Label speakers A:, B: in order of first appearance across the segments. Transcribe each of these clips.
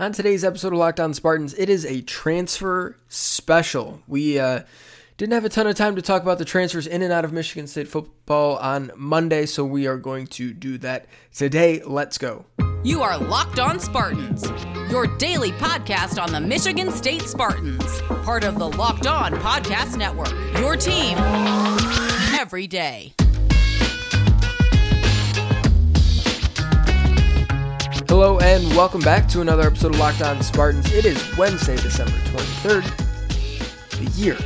A: On today's episode of Locked On Spartans, it is a transfer special. We uh, didn't have a ton of time to talk about the transfers in and out of Michigan State football on Monday, so we are going to do that today. Let's go.
B: You are Locked On Spartans, your daily podcast on the Michigan State Spartans, part of the Locked On Podcast Network. Your team every day.
A: Hello and welcome back to another episode of Locked On Spartans. It is Wednesday, December 23rd. The year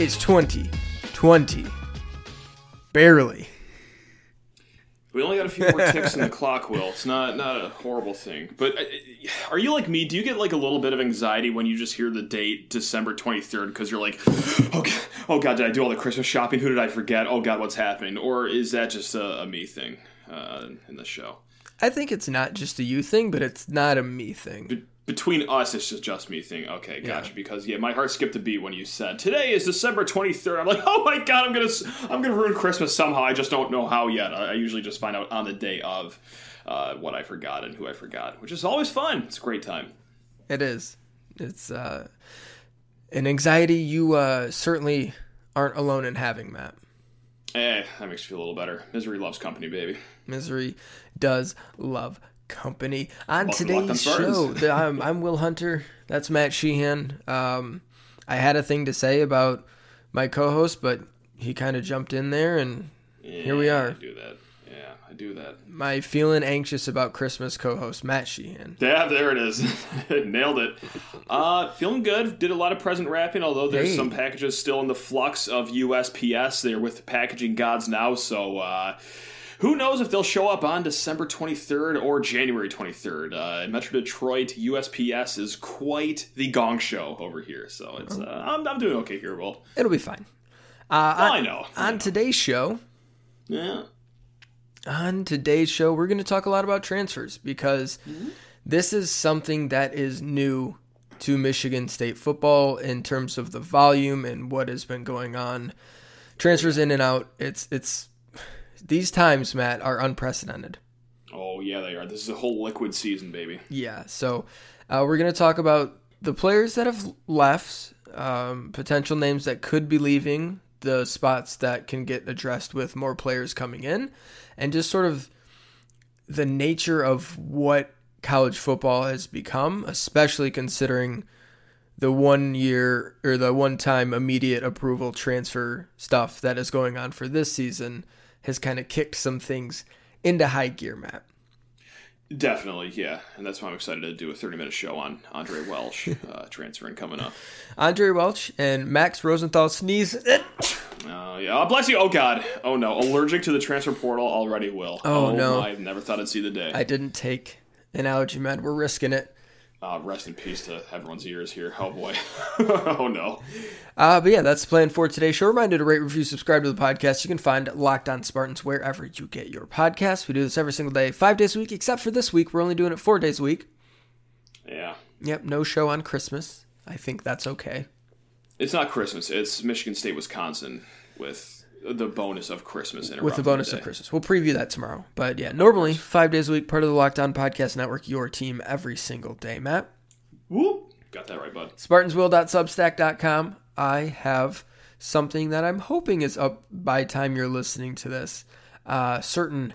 A: is 2020. Barely.
C: We only got a few more ticks in the clock, Will. It's not not a horrible thing. But uh, are you like me? Do you get like a little bit of anxiety when you just hear the date December 23rd because you're like, oh god, oh god, did I do all the Christmas shopping? Who did I forget? Oh god, what's happening? Or is that just a, a me thing uh, in the show?
A: I think it's not just a you thing, but it's not a me thing.
C: Be- between us, it's just just me thing. Okay, gotcha. Yeah. Because yeah, my heart skipped a beat when you said today is December twenty third. I'm like, oh my god, I'm gonna I'm gonna ruin Christmas somehow. I just don't know how yet. I, I usually just find out on the day of uh, what I forgot and who I forgot, which is always fun. It's a great time.
A: It is. It's uh, an anxiety you uh, certainly aren't alone in having, Matt.
C: Eh, that makes you feel a little better. Misery loves company, baby.
A: Misery does love company. On Welcome today's show, the, I'm, I'm, Will Hunter. That's Matt Sheehan. Um, I had a thing to say about my co-host, but he kind of jumped in there, and yeah, here we are.
C: I do that. Yeah, I do that.
A: My feeling anxious about Christmas co-host Matt Sheehan.
C: Yeah, there it is. Nailed it. Uh, feeling good. Did a lot of present wrapping, although there's hey. some packages still in the flux of USPS. They're with packaging gods now, so. Uh, who knows if they'll show up on December 23rd or January 23rd? Uh, Metro Detroit USPS is quite the gong show over here, so it's uh, I'm, I'm doing okay here, Will.
A: It'll be fine. Uh,
C: well, on, I know.
A: I on
C: know.
A: today's show,
C: yeah.
A: On today's show, we're going to talk a lot about transfers because mm-hmm. this is something that is new to Michigan State football in terms of the volume and what has been going on. Transfers in and out. It's it's these times, Matt, are unprecedented.
C: Oh yeah, they are. This is a whole liquid season, baby.
A: Yeah. So uh, we're gonna talk about the players that have left, um, potential names that could be leaving, the spots that can get addressed with more players coming in, and just sort of the nature of what college football has become, especially considering the one year or the one time immediate approval transfer stuff that is going on for this season has kind of kicked some things into high gear, Matt.
C: Definitely, yeah, and that's why I'm excited to do a 30 minute show on Andre Welch uh, transferring coming up.
A: Andre Welch and Max Rosenthal sneeze.
C: Oh yeah, oh, bless you. Oh god. Oh no, allergic to the transfer portal already. Will.
A: Oh, oh no,
C: I never thought I'd see the day.
A: I didn't take an allergy med. We're risking it.
C: Uh, rest in peace to everyone's ears here. Oh boy. oh no.
A: Uh, but yeah, that's the plan for today's show. Reminder to rate, review, subscribe to the podcast. You can find Locked On Spartans wherever you get your podcasts. We do this every single day, five days a week, except for this week. We're only doing it four days a week.
C: Yeah.
A: Yep, no show on Christmas. I think that's okay.
C: It's not Christmas. It's Michigan State, Wisconsin with the bonus of Christmas.
A: With the bonus the of Christmas. We'll preview that tomorrow. But yeah, normally five days a week, part of the Locked On Podcast Network, your team every single day. Matt?
C: Whoop. Got that right, bud.
A: SpartansWill.substack.com. I have something that I'm hoping is up by time you're listening to this. Uh, certain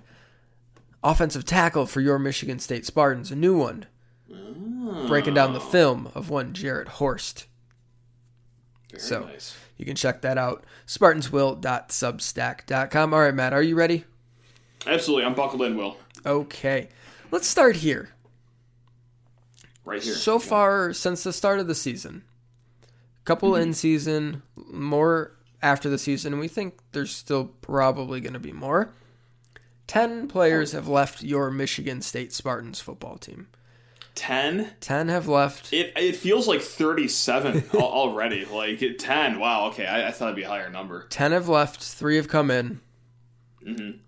A: offensive tackle for your Michigan State Spartans, a new one. Oh. Breaking down the film of one Jarrett Horst.
C: Very so nice.
A: You can check that out. SpartansWill.substack.com. All right, Matt, are you ready?
C: Absolutely. I'm buckled in, Will.
A: Okay. Let's start here.
C: Right here.
A: So far, since the start of the season, a couple mm-hmm. in season, more after the season, we think there's still probably going to be more. 10 players have left your Michigan State Spartans football team.
C: 10
A: 10 have left.
C: It it feels like 37 already. Like 10 wow okay. I, I, thought it'd be a higher number.
A: 10 have left. Three have come in.
C: Mm-hmm.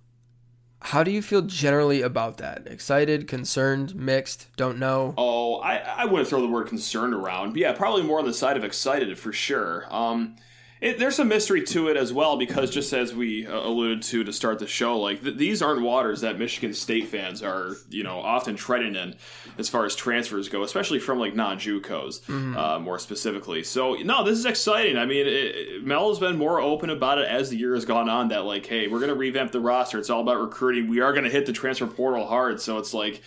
A: how do you feel generally about that? Excited concerned mixed don't know?
C: Oh i i wouldn't throw the word concerned around but yeah probably more on the side of excited for sure. Um it, there's some mystery to it as well because just as we uh, alluded to to start the show, like th- these aren't waters that Michigan State fans are you know often treading in as far as transfers go, especially from like non JUCOs mm-hmm. uh, more specifically. So no, this is exciting. I mean, it, Mel has been more open about it as the year has gone on. That like, hey, we're going to revamp the roster. It's all about recruiting. We are going to hit the transfer portal hard. So it's like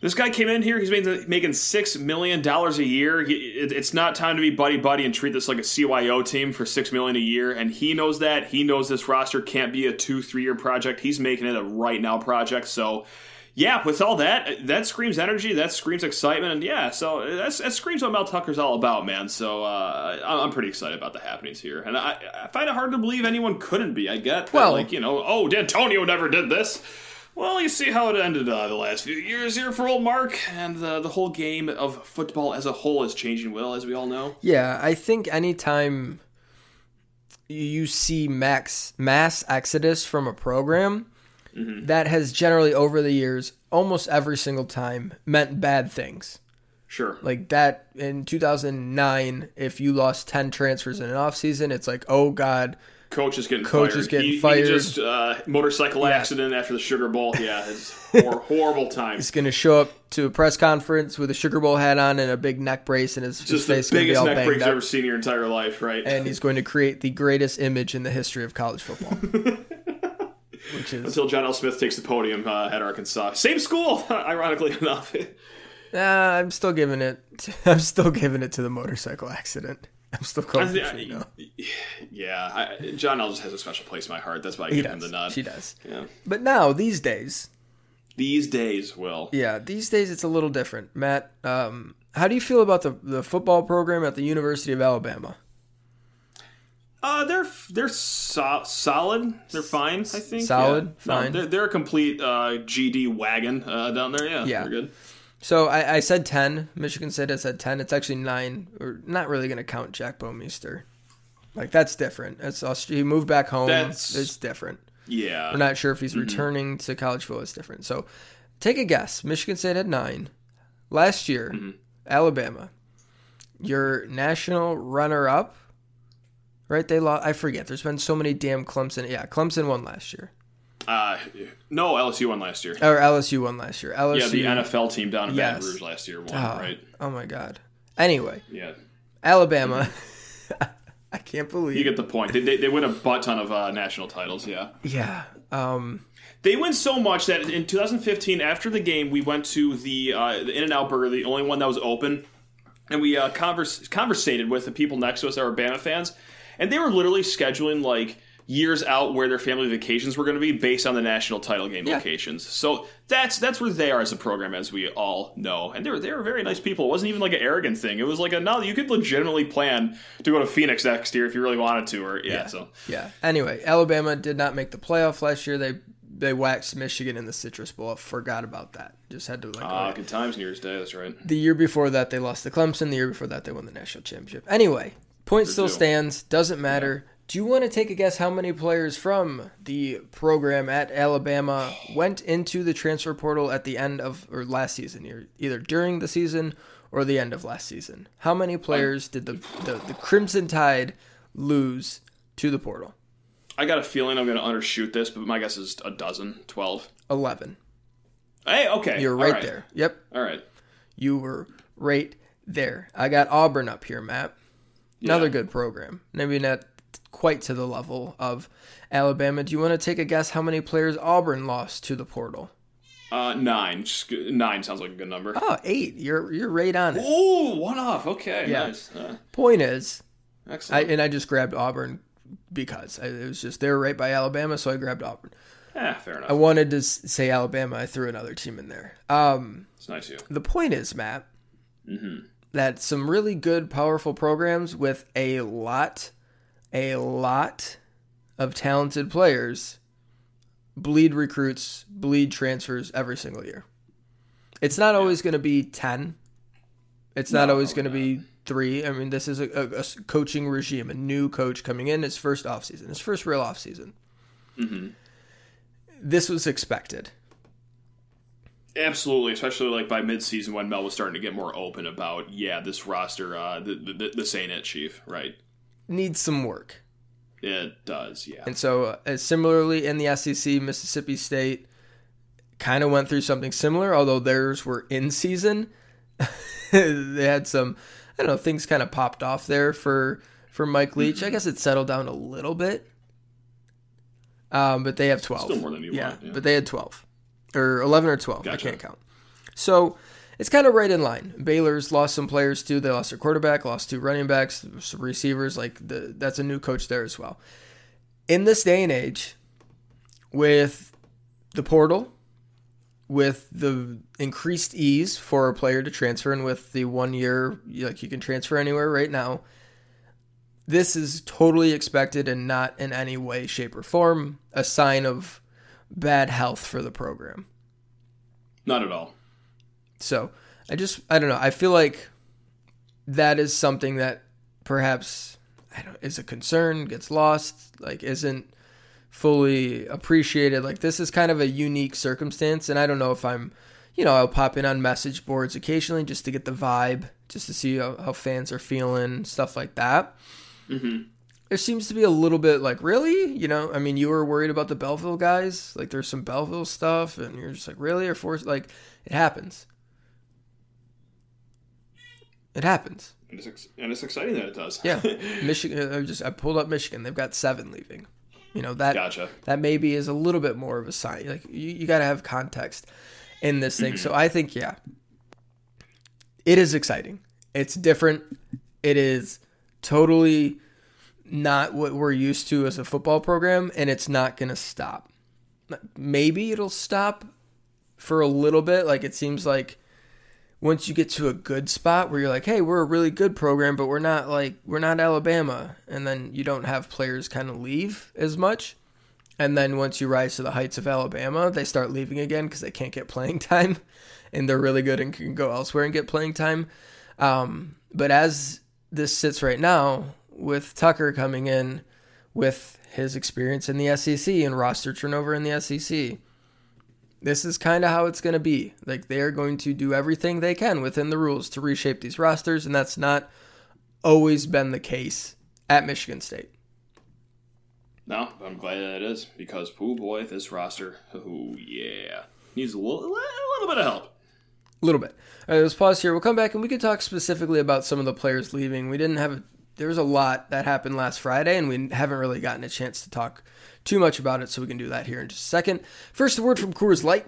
C: this guy came in here. He's making six million dollars a year. It's not time to be buddy buddy and treat this like a CYO team for six million a year. And he knows that. He knows this roster can't be a two three year project. He's making it a right now project. So, yeah, with all that, that screams energy. That screams excitement. And yeah, so that's, that screams what Mel Tucker's all about, man. So uh, I'm pretty excited about the happenings here. And I, I, find it hard to believe anyone couldn't be. I get that, well, like you know, oh, D'Antonio never did this. Well, you see how it ended uh, the last few years here for old Mark, and uh, the whole game of football as a whole is changing, Will, as we all know.
A: Yeah, I think anytime you see max mass exodus from a program, mm-hmm. that has generally over the years, almost every single time, meant bad things.
C: Sure.
A: Like that in 2009, if you lost 10 transfers in an offseason, it's like, oh God,
C: coach is getting
A: coach
C: fired.
A: is getting
C: he,
A: fired.
C: He just uh, motorcycle yeah. accident after the Sugar Bowl. Yeah, it's hor- horrible time.
A: He's going to show up to a press conference with a Sugar Bowl hat on and a big neck brace, and his,
C: just
A: his
C: face
A: the
C: biggest
A: neck
C: brace you've ever seen in your entire life, right?
A: And he's going to create the greatest image in the history of college football.
C: Which is until John L. Smith takes the podium uh, at Arkansas, same school, ironically enough.
A: Uh, I'm still giving it. I'm still giving it to the motorcycle accident. I'm still calling him
C: Yeah, I, John L just has a special place in my heart. That's why I he give does. him the nod.
A: She does. Yeah. But now these days,
C: these days, Will.
A: Yeah, these days it's a little different. Matt, um, how do you feel about the the football program at the University of Alabama?
C: Uh, they're they're so- solid. They're fine. I think
A: solid.
C: Yeah.
A: Fine.
C: No, they're, they're a complete uh, GD wagon uh, down there. Yeah, yeah, they're good.
A: So I, I said 10. Michigan State has said 10. It's actually 9. We're not really going to count Jack Bouwmeester. Like, that's different. It's He moved back home. That's, it's different.
C: Yeah.
A: We're not sure if he's mm-hmm. returning to college football. It's different. So take a guess. Michigan State had 9. Last year, mm-hmm. Alabama. Your national runner up, right? They lost. I forget. There's been so many damn Clemson. Yeah, Clemson won last year.
C: Uh, no, LSU won last year.
A: Or LSU won last year. LSU,
C: yeah, the NFL team down in yes. Baton Rouge last year won, oh, right?
A: Oh my god. Anyway.
C: Yeah.
A: Alabama. I can't believe
C: you get the point. They, they, they win a butt ton of uh, national titles. Yeah.
A: Yeah. Um,
C: they win so much that in 2015, after the game, we went to the, uh, the In and Out Burger, the only one that was open, and we uh, converse, conversated with the people next to us that were Bama fans, and they were literally scheduling like years out where their family vacations were going to be based on the national title game yeah. locations. So that's that's where they are as a program, as we all know. And they were they were very nice people. It wasn't even like an arrogant thing. It was like a no, you could legitimately plan to go to Phoenix next year if you really wanted to. Or yeah, yeah. so
A: yeah. Anyway, Alabama did not make the playoff last year. They they waxed Michigan in the Citrus Bowl. I forgot about that. Just had to like.
C: Ah, uh, good times, New Year's Day. That's right.
A: The year before that, they lost to Clemson. The year before that, they won the national championship. Anyway, point still stands. Doesn't matter. Yeah. Do you want to take a guess how many players from the program at Alabama went into the transfer portal at the end of or last season, either during the season or the end of last season? How many players did the the, the Crimson Tide lose to the portal?
C: I got a feeling I'm going to undershoot this, but my guess is a dozen, twelve,
A: eleven.
C: Hey, okay,
A: you're right, right. there. Yep.
C: All right.
A: You were right there. I got Auburn up here, Matt. Another yeah. good program. Maybe not quite to the level of Alabama. Do you want to take a guess how many players Auburn lost to the portal?
C: Uh, nine. Just, nine sounds like a good number.
A: Oh, eight. You're you're right on it.
C: Oh, one off. Okay, yeah. nice. Uh,
A: Point is,
C: excellent.
A: I, and I just grabbed Auburn because I, it was just they were right by Alabama, so I grabbed Auburn.
C: Yeah, fair enough.
A: I wanted to say Alabama. I threw another team in there. Um,
C: it's nice you.
A: The point is, Matt,
C: mm-hmm.
A: that some really good, powerful programs with a lot a lot of talented players bleed recruits, bleed transfers every single year. It's not always going to be 10. It's not no, always going to be three. I mean, this is a, a, a, coaching regime, a new coach coming in, his first offseason, his first real offseason.
C: Mm-hmm.
A: This was expected.
C: Absolutely, especially like by midseason when Mel was starting to get more open about, yeah, this roster, uh, the, the, this ain't it, Chief, right?
A: Needs some work.
C: It does, yeah.
A: And so, uh, similarly in the SEC, Mississippi State kind of went through something similar, although theirs were in season. they had some, I don't know, things kind of popped off there for for Mike Leach. I guess it settled down a little bit. Um, but they have 12.
C: Still more than you
A: yeah,
C: want, yeah.
A: but they had 12 or 11 or 12. I can't count. So it's kind of right in line. Baylor's lost some players too. They lost their quarterback, lost two running backs, some receivers. Like the, that's a new coach there as well. In this day and age, with the portal, with the increased ease for a player to transfer, and with the one year, like you can transfer anywhere right now, this is totally expected and not in any way, shape, or form a sign of bad health for the program.
C: Not at all.
A: So I just I don't know. I feel like that is something that perhaps I don't is a concern, gets lost, like isn't fully appreciated. Like this is kind of a unique circumstance, and I don't know if I'm, you know, I'll pop in on message boards occasionally just to get the vibe, just to see how, how fans are feeling, stuff like that.
C: Mm-hmm.
A: There seems to be a little bit like, really? You know, I mean, you were worried about the Belleville guys. Like, there's some Belleville stuff, and you're just like, really? Or force? Like, it happens. It happens.
C: And it's, ex- and it's exciting that it does.
A: Yeah, Michigan. Uh, I just I pulled up Michigan. They've got seven leaving. You know that
C: Gotcha.
A: that maybe is a little bit more of a sign. Like you, you got to have context in this thing. Mm-hmm. So I think yeah, it is exciting. It's different. It is totally not what we're used to as a football program, and it's not going to stop. Maybe it'll stop for a little bit. Like it seems like once you get to a good spot where you're like, hey, we're a really good program, but we're not like we're not Alabama, and then you don't have players kind of leave as much. And then once you rise to the heights of Alabama, they start leaving again because they can't get playing time, and they're really good and can go elsewhere and get playing time. Um, but as this sits right now, with Tucker coming in with his experience in the SEC and roster turnover in the SEC, this is kind of how it's going to be. Like they are going to do everything they can within the rules to reshape these rosters, and that's not always been the case at Michigan State.
C: No, I'm glad that it is because, oh boy, this roster, oh yeah, needs a little, a little bit of help.
A: A little bit. All right, let's pause here. We'll come back and we can talk specifically about some of the players leaving. We didn't have a, there was a lot that happened last Friday, and we haven't really gotten a chance to talk too much about it, so we can do that here in just a second. First, a word from Coors Light.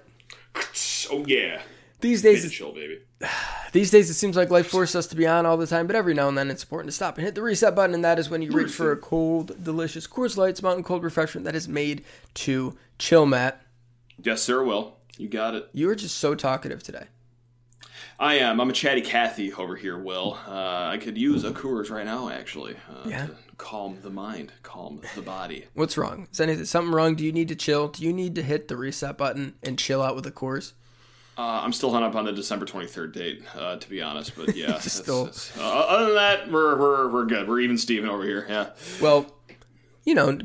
C: Oh yeah,
A: These days, it's
C: chill, baby.
A: These days, it seems like life forces us to be on all the time, but every now and then it's important to stop and hit the reset button, and that is when you reach for a cold, delicious Coors Light's mountain cold refreshment that is made to chill, Matt.
C: Yes, sir. Will you got it?
A: You are just so talkative today.
C: I am. I'm a chatty Cathy over here, Will. Uh, I could use a Coors right now, actually. Uh,
A: Yeah.
C: To calm the mind, calm the body.
A: What's wrong? Is anything something wrong? Do you need to chill? Do you need to hit the reset button and chill out with a Coors?
C: Uh, I'm still hung up on the December 23rd date, uh, to be honest. But yeah, it's-
A: Still.
C: it's- uh, other than that, we're, we're, we're good. We're even Steven over here. Yeah.
A: Well, you know,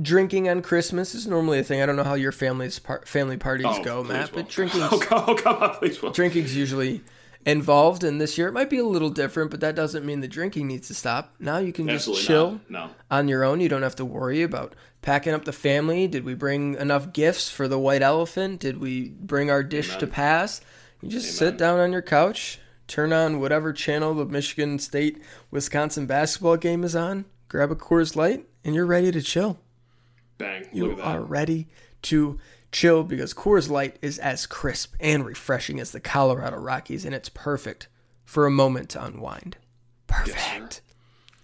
A: drinking on Christmas is normally a thing. I don't know how your family's par- family parties
C: Oh,
A: go, Matt,
C: Will.
A: but drinking
C: Oh, come, oh, come on, please, Will.
A: drinking's usually involved and this year. It might be a little different but that doesn't mean the drinking needs to stop. Now you can just chill.
C: No.
A: on your own. You don't have to worry about packing up the family. Did we bring enough gifts for the white elephant? Did we bring our dish to pass? You just sit down on your couch turn on whatever channel the michigan state wisconsin basketball game is on grab a coors light and you're ready to chill.
C: Bang. Look
A: you
C: at that.
A: are ready to chill because Coors Light is as crisp and refreshing as the Colorado Rockies, and it's perfect for a moment to unwind. Perfect.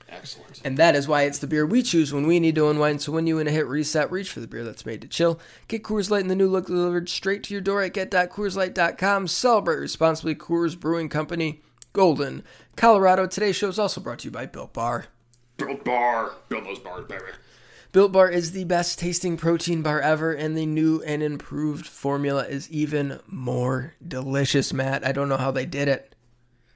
C: Excellent.
A: and that is why it's the beer we choose when we need to unwind. So when you want to hit reset, reach for the beer that's made to chill. Get Coors Light in the new look delivered straight to your door at get.coorslight.com. Celebrate responsibly. Coors Brewing Company, Golden, Colorado. Today's show is also brought to you by Built Bar.
C: Build bar. Build those bars, baby.
A: Built Bar is the best tasting protein bar ever, and the new and improved formula is even more delicious, Matt. I don't know how they did it.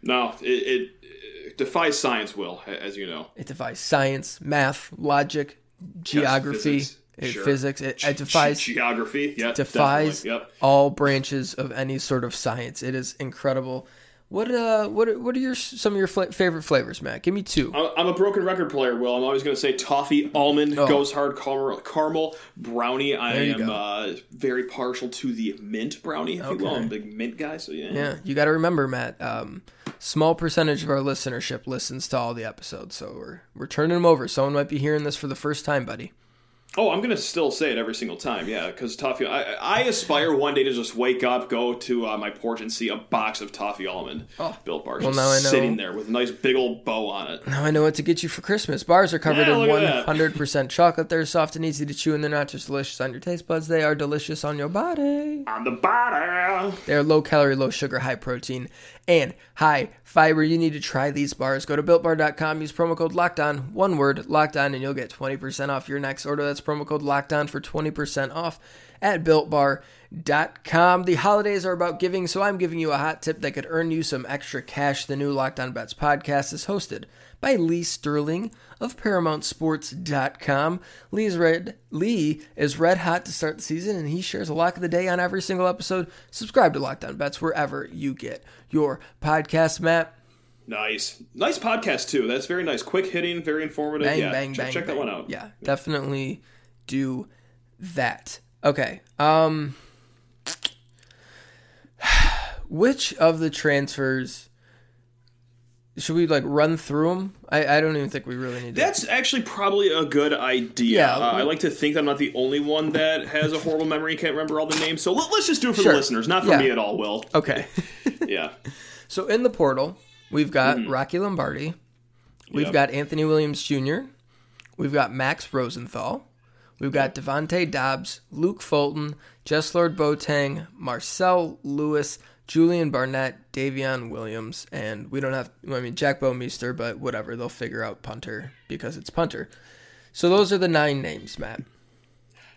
C: No, it, it, it defies science, Will, as you know.
A: It defies science, math, logic, geography,
C: physics,
A: it-
C: sure.
A: physics. It, it defies
C: Ge- geography. Yeah,
A: defies.
C: Yep.
A: all branches of any sort of science. It is incredible. What uh, what are, what are your some of your fla- favorite flavors, Matt? Give me two.
C: I'm a broken record player, Will. I'm always going to say toffee, almond,
A: Oh.
C: goes hard, caramel, caramel brownie. I am uh, very partial to the mint brownie, if you will. I'm a big mint guy, so yeah.
A: Yeah, you got to remember, Matt. Um, small percentage of our listenership listens to all the episodes, so we're we're turning them over. Someone might be hearing this for the first time, buddy.
C: Oh, I'm gonna still say it every single time, yeah. Because toffee, I, I aspire one day to just wake up, go to uh, my porch, and see a box of toffee almond built bars
A: Oh. Well, now I know-
C: sitting there with a nice big old bow on it.
A: Now I know what to get you for Christmas. Bars are covered
C: Yeah,
A: in
C: look at that.
A: 100% chocolate. They're soft and easy to chew, and they're not just delicious on your taste buds. They are delicious on your body.
C: On the bottom.
A: They are low calorie, low sugar, high protein, and high fiber. You need to try these bars. Go to builtbar.com, use promo code LOCKEDON, one word, locked on, and you'll get 20% off your next order. That's promo code LOCKEDON for 20% off at builtbar.com. The holidays are about giving, so I'm giving you a hot tip that could earn you some extra cash. The new Locked On Bets podcast is hosted by Lee Sterling of ParamountSports.com. Lee's red Lee is red hot to start the season, and he shares a lock of the day on every single episode. Subscribe to Locked On Bets wherever you get your podcast, Matt.
C: Nice, nice podcast too. That's very nice, quick hitting, very informative.
A: Bang,
C: yeah,
A: bang,
C: check,
A: bang.
C: check that
A: bang.
C: one out.
A: Yeah, definitely do that. Okay. Um, which of the transfers should we like run through them? I, I don't even think we really need to.
C: That's actually probably a good idea.
A: Yeah,
C: uh,
A: we-
C: I like to think I'm not the only one that has a horrible memory, can't remember all the names. So let, us just do it for
A: Sure.
C: the listeners, not for
A: Yeah.
C: me at all. Will.
A: okay.
C: Yeah.
A: So in the portal, we've got Rocky Lombardi, we've
C: Yep.
A: got Anthony Williams Jr., we've got Max Rosenthal, we've got Devontae Dobbs, Luke Fulton, Jess Lord Boateng, Marcel Lewis, Julian Barnett, Davion Williams, and we don't have, I mean, Jack Bouwmeester, but whatever, they'll figure out punter because it's punter. So those are the nine names, Matt.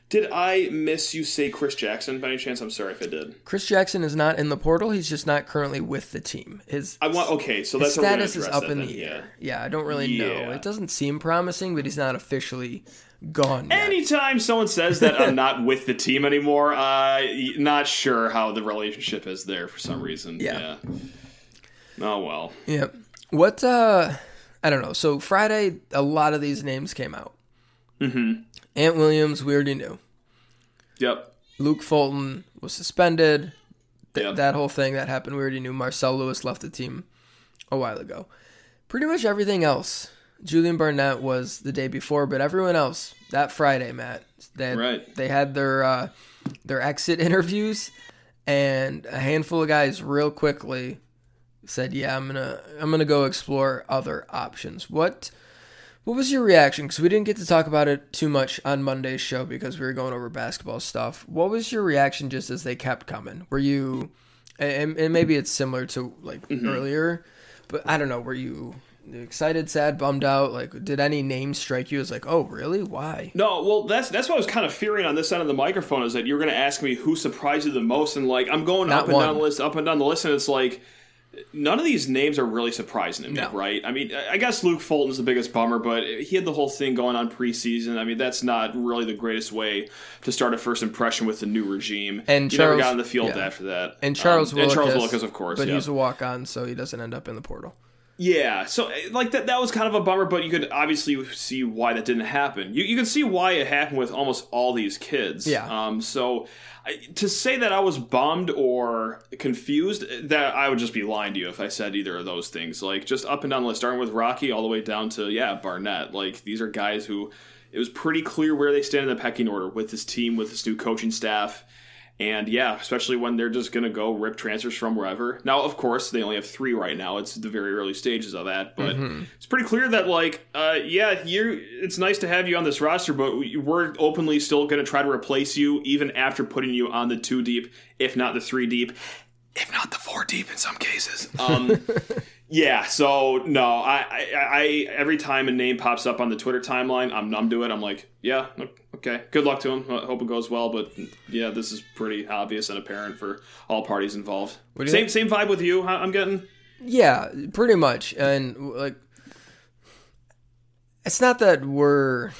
C: Did I miss you say Chris Jackson by any chance? I'm sorry if I did.
A: Chris Jackson is not in the portal. He's just not currently with the team. His
C: I want okay, so that's how we're gonna
A: status is up in
C: then,
A: the air. Yeah, I don't really know. It doesn't seem promising, but he's not officially gone yet.
C: Anytime someone says that I'm not with the team anymore, uh, not sure how the relationship is there for some reason.
A: Yeah.
C: Yeah. Oh well.
A: Yep. What? uh I don't know. So Friday, a lot of these names came out. Mm-hmm. Ant Williams, we already knew.
C: Yep.
A: Luke Fulton was suspended. Th-
C: Yep.
A: That whole thing that happened, we already knew. Marcel Lewis left the team a while ago. Pretty much everything else. Julian Barnett was the day before, but everyone else that Friday, Matt, they
C: Right.
A: they had their uh, their exit interviews, and a handful of guys real quickly said, "Yeah, I'm gonna I'm gonna go explore other options." What what was your reaction? Because we didn't get to talk about it too much on Monday's show because we were going over basketball stuff. What was your reaction just as they kept coming? Were you, and, and maybe it's similar to like earlier, but I don't know. Were you excited, sad, bummed out? Like, did any name strike you as like, oh, really? Why?
C: No, well, that's that's what I was kind of fearing on this end of the microphone is that you're going to ask me who surprised you the most, and like I'm going
A: Not
C: up and down the list, up and down the list, and it's like none of these names are really surprising to me,
A: No.
C: right? I mean, I guess Luke Fulton's the biggest bummer, but he had the whole thing going on preseason. I mean, that's not really the greatest way to start a first impression with the new regime.
A: And
C: you
A: Charles-
C: never got in the field
A: yeah.
C: after that.
A: And Charles
C: um, and Charles
A: Willikis,
C: of course,
A: but
C: yeah.
A: he's a walk on, so he doesn't end up in the portal.
C: Yeah, so eh, like that that was kind of a bummer, but you could obviously see why that didn't happen. You you can see why it happened with almost all these kids.
A: Yeah.
C: Um. So I, to say that I was bummed or confused, that I would just be lying to you if I said either of those things. Like just up and down the list, starting with Rocky all the way down to yeah Barnett. Like these are guys who it was pretty clear where they stand in the pecking order with this team, with this new coaching staff. And yeah, especially when they're just going to go rip transfers from wherever. Now, of course, they only have three right now. It's the very early stages of that, but it's pretty clear that like, uh, yeah, you. It's nice to have you on this roster, but we- we're openly still going to try to replace you, even after putting you on the two deep, if not the three deep, if not the four deep in some cases. Um, yeah. So no, I, I, I, every time a name pops up on the Twitter timeline, I'm numb to it. I'm like, yeah, okay, good luck to him. I hope it goes well. But yeah, this is pretty obvious and apparent for all parties involved. Same, same vibe with you. I'm getting.
A: Yeah, pretty much. And like, it's not that we're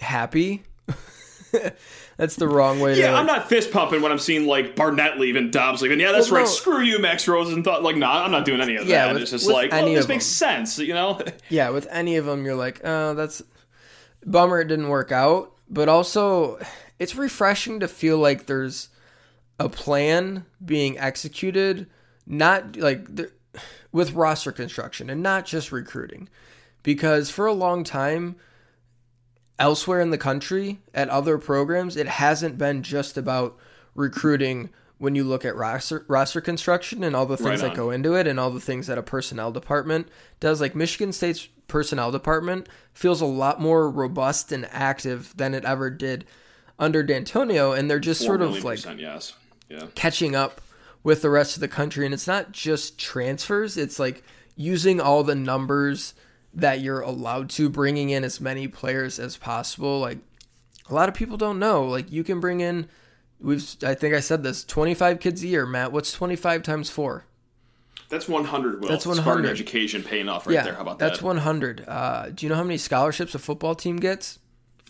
A: happy that's the wrong way.
C: Yeah,
A: to,
C: I'm not fist pumping when I'm seeing like Barnett leaving, Dobbs leaving. Yeah, that's
A: Well,
C: right.
A: no.
C: Screw you, Max Rosenthal. Like, nah, I'm not doing any of
A: Yeah,
C: that.
A: with-
C: it's just like, oh, this makes sense. You know?
A: Yeah, with any of them, you're like, oh, that's bummer it didn't work out. But also, it's refreshing to feel like there's a plan being executed, not like the, with roster construction and not just recruiting. Because for a long time, elsewhere in the country at other programs, it hasn't been just about recruiting when you look at roster, roster construction and all the things
C: Right
A: that go into it and all the things that a personnel department does. Like Michigan State's personnel department feels a lot more robust and active than it ever did under D'Antonio, and they're just sort of like
C: yes. Yeah.
A: catching up with the rest of the country. And it's not just transfers, it's like using all the numbers that you're allowed to, bringing in as many players as possible. Like a lot of people don't know. Like you can bring in, we've, I think I said this, 25 kids a year, Matt. What's 25 times four?
C: That's 100, Will.
A: That's
C: Spartan
A: 100.
C: education paying off right
A: yeah,
C: there. How about that?
A: that's 100. Uh, do you know how many scholarships a football team gets?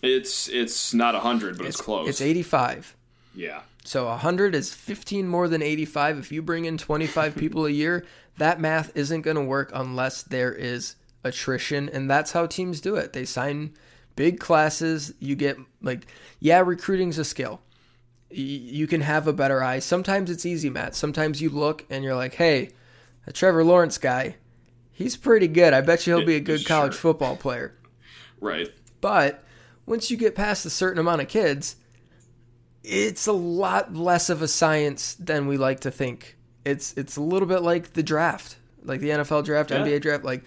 C: It's it's not 100, but it's, close.
A: It's 85.
C: Yeah.
A: So 100 is 15 more than 85. If you bring in 25 people a year, that math isn't going to work unless there is attrition. And that's how teams do it. They sign big classes. You get, like, yeah, recruiting's a skill. Y- You can have a better eye. Sometimes it's easy, Matt. Sometimes you look and you're like, hey, a Trevor Lawrence guy, he's pretty good. I bet you he'll be a good college
C: Sure.
A: football player.
C: Right.
A: But once you get past a certain amount of kids, it's a lot less of a science than we like to think. It's it's a little bit like the draft, like the NFL draft,
C: Yeah.
A: NBA draft. Like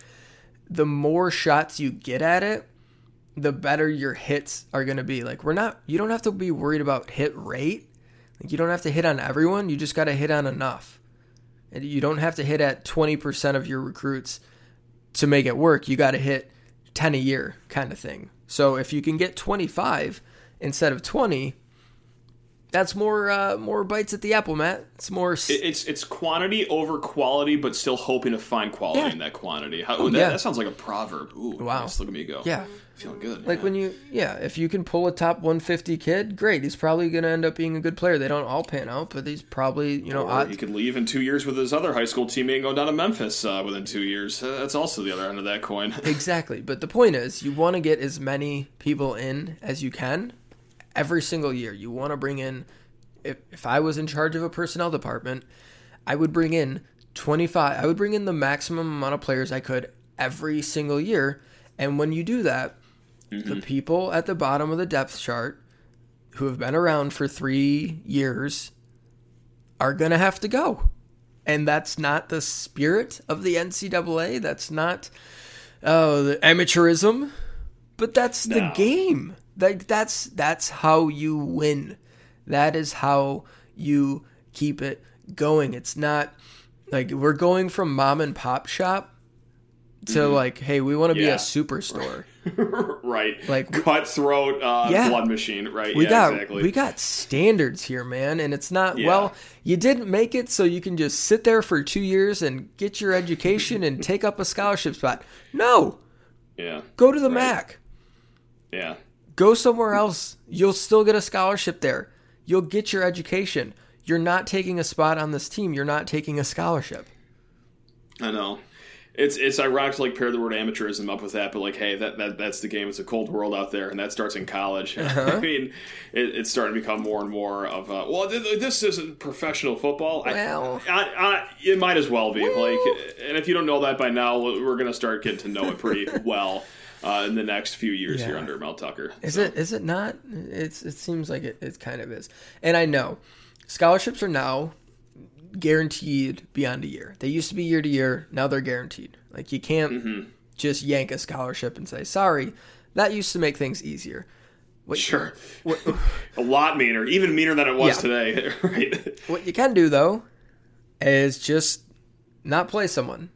A: the more shots you get at it, the better your hits are going to be. Like we're not, you don't have to be worried about hit rate. Like you don't have to hit on everyone. You just got to hit on enough. And you don't have to hit at twenty percent of your recruits to make it work. You got to hit 10 a year kind of thing. So if you can get 25 instead of 20, that's more uh, more bites at the apple, Matt. It's more s-
C: It- It's it's quantity over quality, but still hoping to find quality
A: Yeah.
C: in that quantity. How, that,
A: yeah.
C: that sounds like a proverb. Ooh,
A: Wow.
C: nice. Look at me go.
A: yeah.
C: Feeling good.
A: Like
C: yeah.
A: when you yeah, if you can pull a top 150 kid, great. He's probably going to end up being a good player. They don't all pan out, but he's probably, you know,
C: Or
A: odd,
C: he could leave in two years with his other high school teammate and go down to Memphis uh, within two years. Uh, that's also the other end of that coin.
A: Exactly. But the point is, you want to get as many people in as you can every single year. You want to bring in, if, if I was in charge of a personnel department, I would bring in 25, I would bring in the maximum amount of players I could every single year. And when you do that, the mm-hmm. people at the bottom of the depth chart who have been around for three years are going to have to go. And that's not the spirit of the NCAA. That's not oh the amateurism but that's the game like that's that's how you win that is how you keep it going it's not like we're going from mom and pop shop to like hey we want to be
C: Mm-hmm.
A: A superstore
C: right.
A: Like-
C: cutthroat uh,
A: Yeah.
C: blood machine. Right.
A: we
C: yeah,
A: got
C: exactly.
A: we got standards here man and it's not
C: Yeah.
A: well you didn't make it so you can just sit there for 2 years and get your education and take up a scholarship spot no
C: yeah.
A: go to the
C: Right.
A: mac
C: Yeah.
A: Go somewhere else. You'll still get a scholarship there. You'll get your education. You're not taking a spot on this team. You're not taking a scholarship.
C: I know. It's it's ironic to like pair the word amateurism up with that, but like, hey, that, that that's the game. It's a cold world out there, and that starts in college.
A: Uh-huh.
C: I mean, it, it's starting to become more and more of a, well, th- th- this isn't professional football.
A: Well.
C: I, I, it might as well be. Like, and if you don't know that by now, we're gonna start getting to know it pretty well uh, in the next few years here under Mel Tucker.
A: Is
C: So,
A: it? Is it not? It's. It seems like it. It kind of is. And I know scholarships are now guaranteed beyond a year. They used to be year to year. Now they're guaranteed. Like you can't
C: Mm-hmm.
A: just yank a scholarship and say sorry. That used to make things easier. What,
C: Sure.
A: What,
C: A lot meaner, even meaner than it was
A: Yeah.
C: today. right?
A: What you can do though is just not play someone.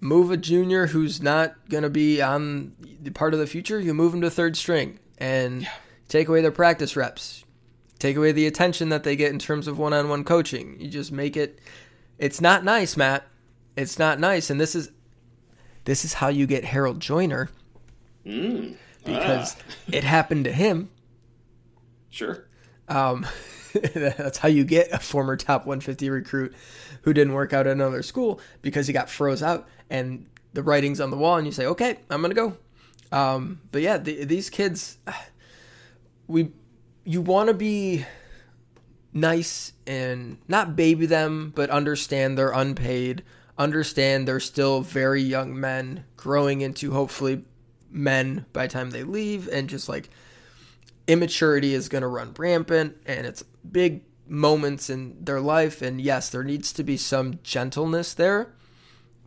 A: Move a junior who's not gonna be on the part of the future. You move them to third string and take away their practice reps. Take away the attention that they get in terms of one-on-one coaching. You just make it. It's not nice, Matt. It's not nice, and this is this is how you get Harold Joiner
C: Mm.
A: because
C: Ah.
A: it happened to him.
C: Sure.
A: Um, that's how you get a former top 150 recruit who didn't work out at another school because he got froze out and the writing's on the wall, and you say, okay, I'm gonna go. Um, but yeah, the, these kids, we, you want to be nice and not baby them, but understand they're unpaid. Understand they're still very young men growing into hopefully men by the time they leave, and just like immaturity is going to run rampant and it's big moments in their life and yes there needs to be some gentleness there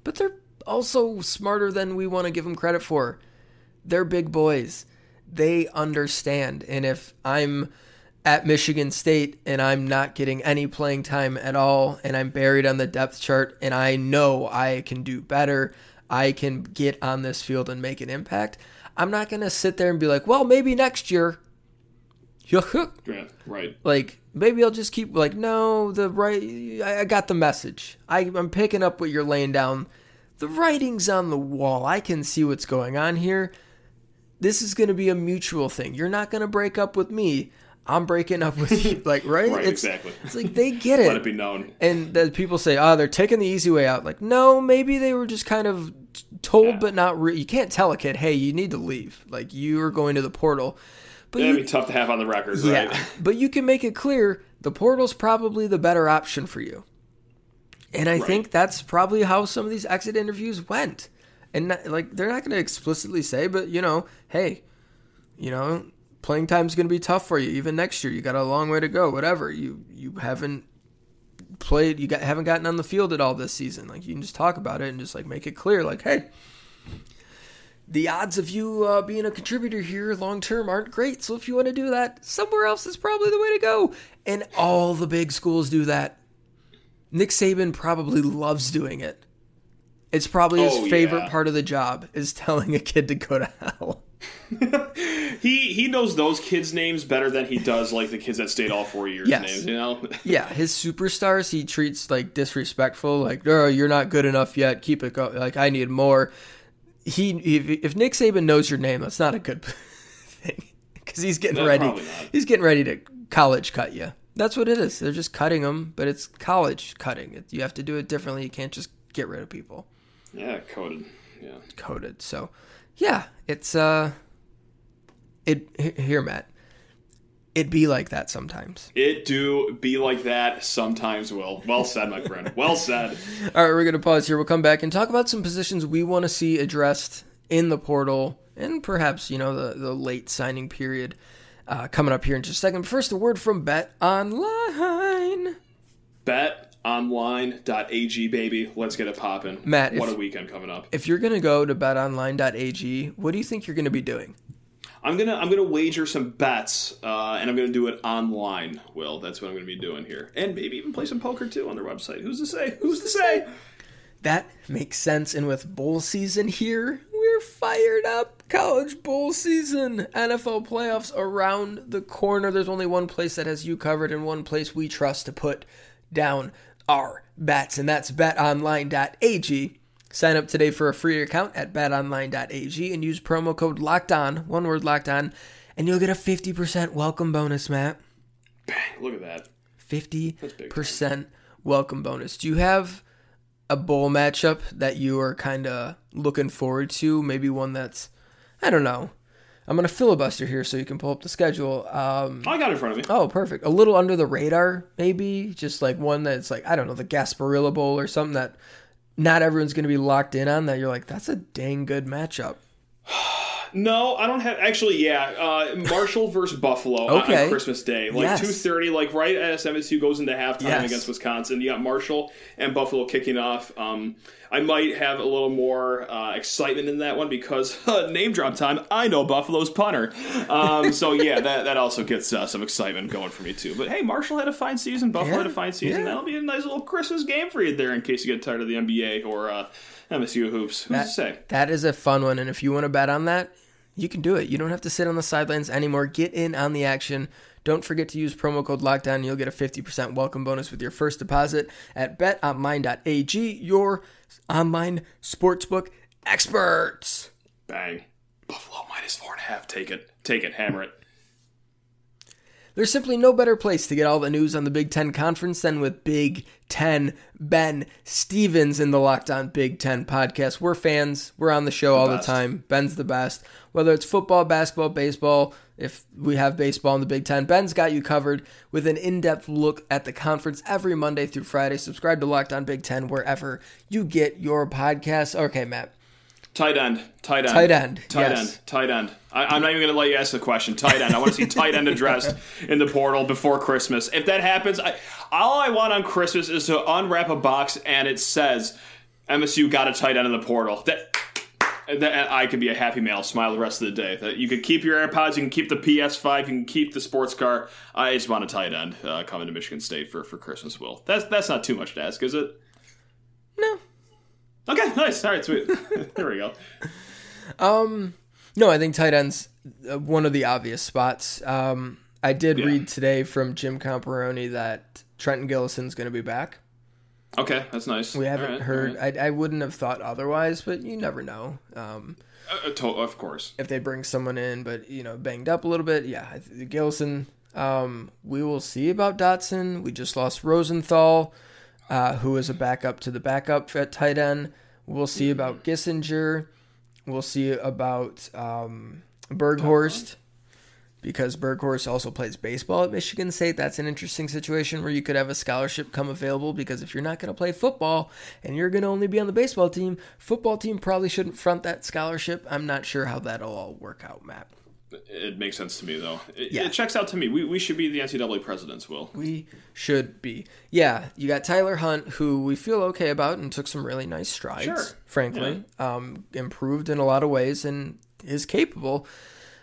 A: but they're also smarter than we want to give them credit for they're big boys they understand and if i'm at michigan state and i'm not getting any playing time at all and i'm buried on the depth chart and i know i can do better i can get on this field and make an impact i'm not going to sit there and be like well maybe next year
C: yeah, right.
A: Like maybe I'll just keep like no, the right. I, got the message. I, I'm picking up what you're laying down. The writing's on the wall. I can see what's going on here. This is going to be a mutual thing. You're not going to break up with me. I'm breaking up with you. Like right?
C: right
A: it's,
C: exactly.
A: It's like they get it.
C: Let it be known.
A: And that people say, oh, they're taking the easy way out. Like no, maybe they were just kind of told, yeah. but not. Re- you can't tell a kid, hey, you need to leave. Like you are going to the portal
C: but It'd you, be tough to have on the record, yeah, right?
A: but you can make it clear the portal's probably the better option for you. And I right. think that's probably how some of these exit interviews went. And not, like they're not going to explicitly say, but you know, hey, you know, playing time's going to be tough for you even next year. You got a long way to go. Whatever you you haven't played, you got haven't gotten on the field at all this season. Like you can just talk about it and just like make it clear, like, hey, the odds of you uh, being a contributor here long term aren't great. So if you want to do that, somewhere else is probably the way to go. And all the big schools do that. Nick Saban probably loves doing it. It's probably his oh, favorite yeah. part of the job is telling a kid to go to hell.
C: he he knows those kids' names better than he does like the kids that stayed all four years' yes. names. You know.
A: yeah, his superstars he treats like disrespectful. Like, oh, you're not good enough yet. Keep it going. Like, I need more he if, if Nick Saban knows your name, that's not a good thing because he's getting no, ready. He's getting ready to college cut you. That's what it is. They're just cutting them, but it's college cutting. You have to do it differently. You can't just get rid of people.
C: Yeah, coded. Yeah,
A: coded. So, yeah, it's uh, it here, Matt it be like that sometimes.
C: It do be like that sometimes, Will. Well said, my friend. Well said.
A: All right, we're going to pause here. We'll come back and talk about some positions we want to see addressed in the portal and perhaps, you know, the, the late signing period uh, coming up here in just a second. First, a word from Bet Online.
C: BetOnline.ag, baby. Let's get it popping.
A: Matt,
C: what
A: if,
C: a weekend coming up.
A: If you're going to go to betonline.ag, what do you think you're going to be doing?
C: I'm gonna I'm gonna wager some bets, uh, and I'm gonna do it online. Will that's what I'm gonna be doing here, and maybe even play some poker too on their website. Who's to say? Who's to say?
A: That makes sense. And with bowl season here, we're fired up. College bowl season, NFL playoffs around the corner. There's only one place that has you covered, and one place we trust to put down our bets, and that's BetOnline.ag. Sign up today for a free account at betonline.ag and use promo code locked on, one word locked on, and you'll get a 50% welcome bonus, Matt.
C: Bang, look at that.
A: 50% welcome bonus. Do you have a bowl matchup that you are kind of looking forward to? Maybe one that's, I don't know. I'm going to filibuster here so you can pull up the schedule. Um,
C: I got it in front of me.
A: Oh, perfect. A little under the radar, maybe. Just like one that's like, I don't know, the Gasparilla Bowl or something that not everyone's going to be locked in on that. You're like, that's a dang good matchup.
C: No, I don't have. Actually, yeah, uh, Marshall versus Buffalo okay. on, Christmas Day, like yes. two thirty, like right as MSU goes into halftime yes. against Wisconsin. You got Marshall and Buffalo kicking off. Um, I might have a little more uh, excitement in that one because uh, name drop time. I know Buffalo's punter, um, so yeah, that that also gets uh, some excitement going for me too. But hey, Marshall had a fine season. Buffalo yeah. had a fine season. Yeah. That'll be a nice little Christmas game for you there, in case you get tired of the NBA or uh, MSU hoops. Who's
A: that,
C: to say?
A: That is a fun one, and if you want to bet on that, you can do it. You don't have to sit on the sidelines anymore. Get in on the action. Don't forget to use promo code LOCKEDON. You'll get a 50% welcome bonus with your first deposit at betonline.ag, your online sportsbook experts.
C: Bang. Buffalo minus four and a half. Take it. Take it. Hammer it.
A: There's simply no better place to get all the news on the Big Ten Conference than with Big Ten Ben Stevens in the Locked On Big Ten podcast. We're fans. We're on the show the all best. the time. Ben's the best. Whether it's football, basketball, baseball, if we have baseball in the Big Ten, Ben's got you covered with an in depth look at the conference every Monday through Friday. Subscribe to Locked On Big Ten wherever you get your podcasts. Okay, Matt.
C: Tight end. Tight end.
A: Tight end.
C: Tight
A: yes.
C: end. Tight end. I, am not even going to let you ask the question. Tight end. I want to see tight end addressed in the portal before Christmas. If that happens, I, all I want on Christmas is to unwrap a box and it says MSU got a tight end in the portal. That, that I could be a happy male, smile the rest of the day. That you could keep your AirPods, you can keep the PS5, you can keep the sports car. I just want a tight end uh, coming to Michigan State for, for Christmas. Will that's that's not too much to ask, is it?
A: No.
C: Okay, nice. All right, sweet. there we go.
A: Um, no, I think tight ends uh, one of the obvious spots. Um, I did yeah. read today from Jim Comparoni that Trenton Gillison's going to be back.
C: Okay, that's nice.
A: We haven't right, heard. Right. I, I wouldn't have thought otherwise, but you never know. Um,
C: uh, uh to, of course.
A: If they bring someone in, but you know, banged up a little bit, yeah. Gillison. Um, we will see about Dotson. We just lost Rosenthal, uh, who is a backup to the backup at tight end. We'll see about Gissinger. We'll see about um, Berghorst because Berghorst also plays baseball at Michigan State. That's an interesting situation where you could have a scholarship come available because if you're not going to play football and you're going to only be on the baseball team, football team probably shouldn't front that scholarship. I'm not sure how that'll all work out, Matt.
C: It makes sense to me, though. It, yeah. it checks out to me. We, we should be the NCAA presidents, Will.
A: We should be. Yeah, you got Tyler Hunt, who we feel okay about and took some really nice strides, sure. frankly. Yeah. Um, improved in a lot of ways and is capable.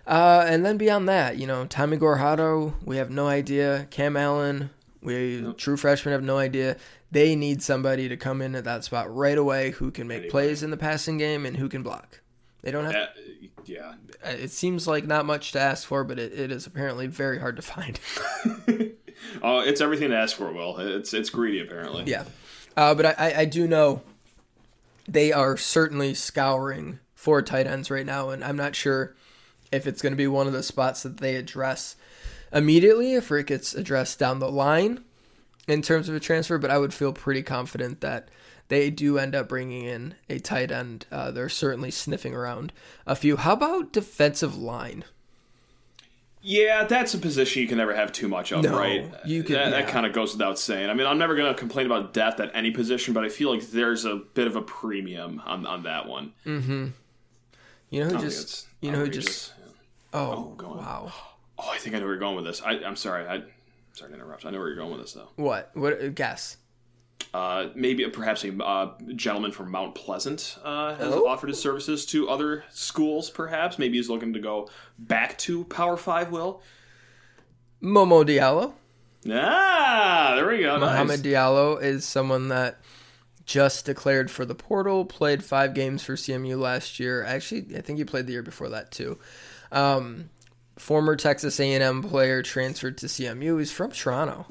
A: Uh, and then beyond that, you know, Tommy Gorhado, we have no idea. Cam Allen, we yep. true freshmen have no idea. They need somebody to come in at that spot right away who can make plays in the passing game and who can block. They don't have. Uh,
C: yeah.
A: It seems like not much to ask for, but it, it is apparently very hard to find.
C: oh, it's everything to ask for, Will. It's it's greedy, apparently.
A: Yeah. Uh, but I, I do know they are certainly scouring for tight ends right now, and I'm not sure if it's going to be one of the spots that they address immediately, if it gets addressed down the line in terms of a transfer, but I would feel pretty confident that they do end up bringing in a tight end. Uh, they're certainly sniffing around a few. How about defensive line?
C: Yeah, that's a position you can never have too much of, no, right? You can, that, yeah. that kind of goes without saying. I mean, I'm never going to complain about depth at any position, but I feel like there's a bit of a premium on, on that one.
A: Mm-hmm. You know who just? You know who just? Oh, oh wow.
C: Oh, I think I know where you're going with this. I, am sorry. I, am sorry to interrupt. I know where you're going with this, though.
A: What? What? Guess.
C: Uh, maybe perhaps a uh, gentleman from Mount Pleasant uh, has oh. offered his services to other schools. Perhaps maybe he's looking to go back to Power Five. Will
A: Momo Diallo?
C: Ah, there we go.
A: Mohamed nice. Diallo is someone that just declared for the portal. Played five games for CMU last year. Actually, I think he played the year before that too. Um, former Texas A&M player transferred to CMU. He's from Toronto.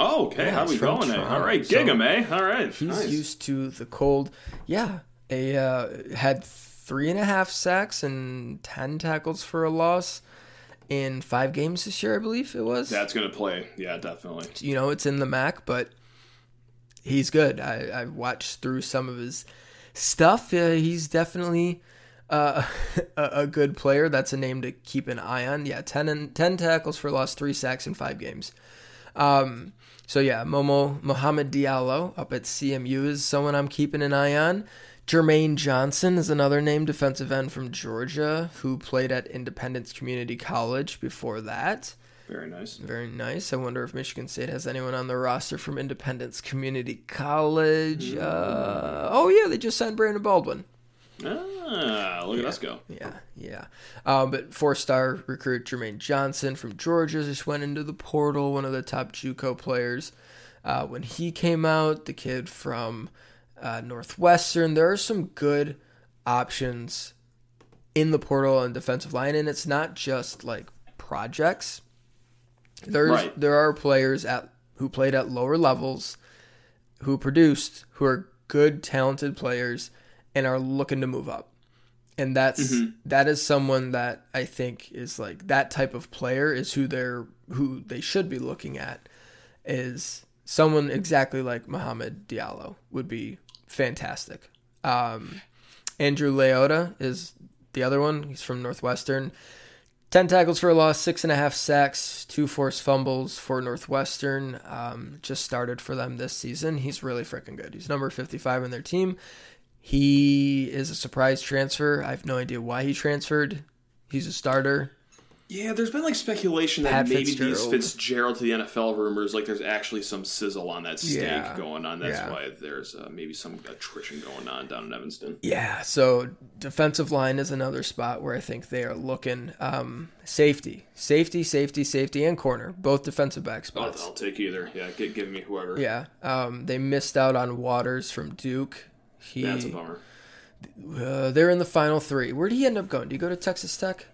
C: Oh, okay. Yeah, How we going? Eh? All right, gig him, eh? All right.
A: He's nice. used to the cold. Yeah, a uh, had three and a half sacks and ten tackles for a loss in five games this year, I believe it was.
C: That's gonna play. Yeah, definitely.
A: You know, it's in the MAC, but he's good. I I watched through some of his stuff. Uh, he's definitely. Uh, a, a, good player. That's a name to keep an eye on. Yeah, 10, and, 10 tackles for loss, three sacks in five games. Um, so yeah, Momo Mohamed Diallo up at CMU is someone I'm keeping an eye on. Jermaine Johnson is another name, defensive end from Georgia, who played at Independence Community College before that.
C: Very nice.
A: Very nice. I wonder if Michigan State has anyone on the roster from Independence Community College. Uh, oh, yeah, they just signed Brandon Baldwin.
C: Ah, look
A: yeah,
C: at us go.
A: Yeah, yeah. Um, but four-star recruit Jermaine Johnson from Georgia just went into the portal. One of the top JUCO players. Uh, when he came out, the kid from uh, Northwestern. There are some good options in the portal and defensive line, and it's not just like projects. There's right. there are players at who played at lower levels, who produced, who are good, talented players and are looking to move up. and that's mm-hmm. that is someone that I think is like that type of player is who they're who they should be looking at is someone exactly like Mohamed Diallo would be fantastic. Um, Andrew Leota is the other one. He's from Northwestern. 10 tackles for a loss, six and a half sacks, two forced fumbles for Northwestern. Um, just started for them this season. He's really freaking good. He's number 55 in their team. He is a surprise transfer. I have no idea why he transferred. He's a starter.
C: Yeah, there's been like speculation that Pat maybe Fitzgerald. these Fitzgerald to the NFL rumors, like there's actually some sizzle on that steak yeah. going on. That's yeah. why there's uh, maybe some attrition going on down in Evanston.
A: Yeah, so defensive line is another spot where I think they are looking. Um, safety, safety, safety, safety, and corner, both defensive back spots.
C: I'll, I'll take either. Yeah, give, give me whoever.
A: Yeah, um, they missed out on Waters from Duke.
C: He, That's a bummer.
A: Uh, they're in the final three. Where did he end up going? Did you go to Texas Tech?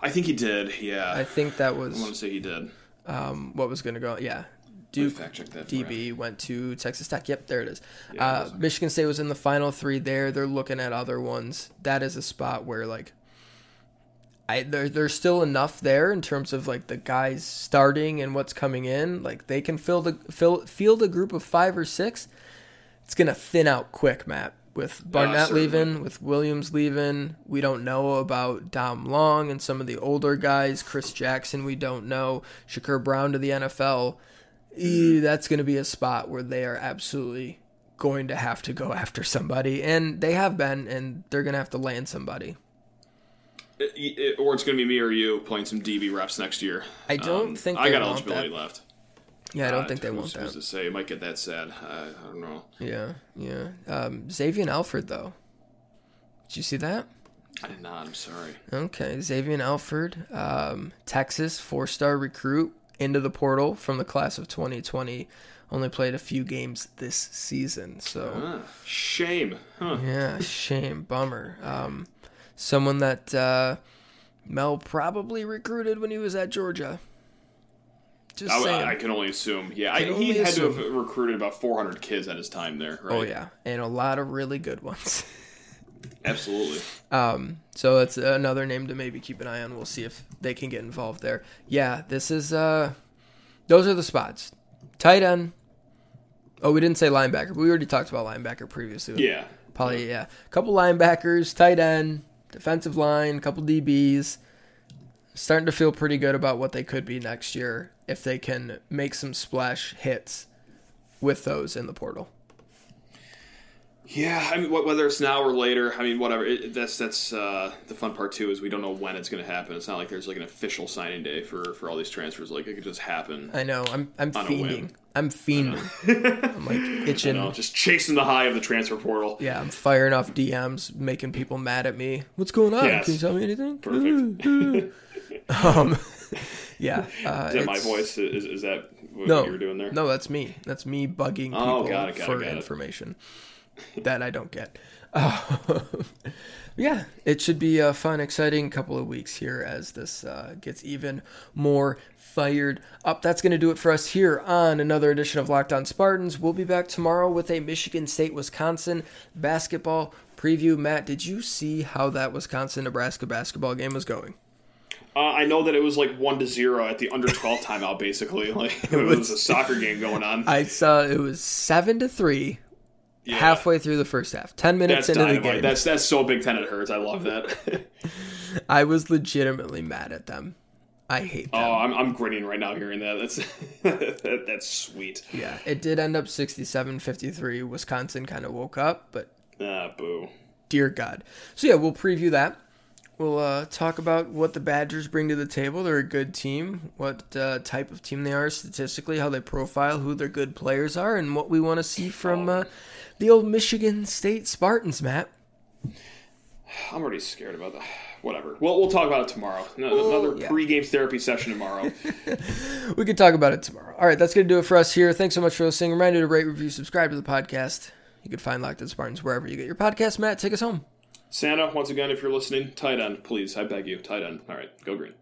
C: I think he did. Yeah.
A: I think that was.
C: I want to say he did.
A: Um, what was going to go? Yeah. Duke DB went to Texas Tech. Yep, there it is. Yeah, uh, Michigan State was in the final three there. They're looking at other ones. That is a spot where like I there, there's still enough there in terms of like the guys starting and what's coming in. Like they can fill the fill field a group of five or six. It's gonna thin out quick, Matt with Barnett leaving, with Williams leaving. We don't know about Dom Long and some of the older guys. Chris Jackson, we don't know. Shakur Brown to the NFL. That's going to be a spot where they are absolutely going to have to go after somebody, and they have been, and they're going to have to land somebody.
C: It, it, or it's going to be me or you playing some DB reps next year.
A: I don't um, think I got eligibility
C: that. left.
A: Yeah, I don't uh, think they want
C: that. To say? It might get that sad. I, I don't know.
A: Yeah, yeah. Um, Xavier Alford, though. Did you see that?
C: I did not. I'm sorry.
A: Okay, Xavier Alford, um, Texas four-star recruit into the portal from the class of 2020. Only played a few games this season, so
C: ah, shame. Huh.
A: Yeah, shame, bummer. Um, someone that uh, Mel probably recruited when he was at Georgia.
C: Just I, saying. I can only assume. Yeah, I, he had assume. to have recruited about 400 kids at his time there. Right?
A: Oh yeah, and a lot of really good ones.
C: Absolutely.
A: Um, so that's another name to maybe keep an eye on. We'll see if they can get involved there. Yeah, this is. Uh, those are the spots. Tight end. Oh, we didn't say linebacker, but we already talked about linebacker previously.
C: Yeah.
A: Probably yeah. A couple linebackers, tight end, defensive line, a couple DBs starting to feel pretty good about what they could be next year if they can make some splash hits with those in the portal.
C: Yeah, I mean, whether it's now or later, I mean, whatever. It, that's that's uh, the fun part too is we don't know when it's going to happen. It's not like there's like an official signing day for, for all these transfers. Like it could just happen.
A: I know. I'm I'm fiending. I'm fiending. I'm like itching. Know,
C: just chasing the high of the transfer portal.
A: Yeah, I'm firing off DMs, making people mad at me. What's going on? Yes. Can you tell me anything?
C: Perfect.
A: Um, yeah. Uh,
C: is that my voice? Is, is that what no, you were doing there?
A: No, that's me. That's me bugging oh, people oh, got it, got for it, information that I don't get. Uh, yeah, it should be a fun, exciting couple of weeks here as this uh, gets even more fired up. That's going to do it for us here on another edition of Locked On Spartans. We'll be back tomorrow with a Michigan State Wisconsin basketball preview. Matt, did you see how that Wisconsin Nebraska basketball game was going?
C: Uh, I know that it was like one to zero at the under twelve timeout. Basically, like it, was, was, a soccer game going on.
A: I saw it was seven to three. Yeah. Halfway through the first half, ten minutes that's into dynamite. the game.
C: That's that's so Big Ten it hurts. I love that.
A: I was legitimately mad at them. I hate them.
C: Oh, I'm, I'm grinning right now hearing that. That's that, that's sweet.
A: Yeah, it did end up 67-53. Wisconsin kind of woke up, but
C: ah, boo.
A: Dear God. So yeah, we'll preview that. We'll uh, talk about what the Badgers bring to the table. They're a good team, what uh, type of team they are statistically, how they profile, who their good players are, and what we want to see from uh, the old Michigan State Spartans, Matt.
C: I'm already scared about that. Whatever. Well, we'll talk about it tomorrow. Another yeah. pre-game therapy session tomorrow.
A: we can talk about it tomorrow. All right, that's going to do it for us here. Thanks so much for listening. Reminder to rate, review, subscribe to the podcast. You can find Locked On Spartans wherever you get your podcast. Matt, take us home.
C: Santa, once again, if you're listening, tight end, please, I beg you, tight end. All right, go green.